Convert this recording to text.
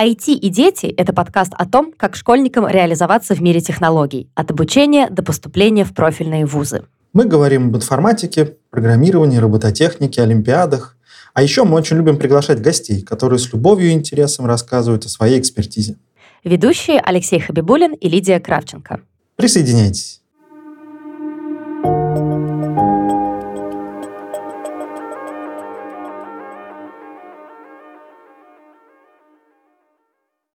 IT и дети – это подкаст о том, как школьникам реализоваться в мире технологий, от обучения до поступления в профильные вузы. Мы говорим об информатике, программировании, робототехнике, олимпиадах. А еще мы очень любим приглашать гостей, которые с любовью и интересом рассказывают о своей экспертизе. Ведущие Алексей Хабибулин и Лидия Кравченко. Присоединяйтесь.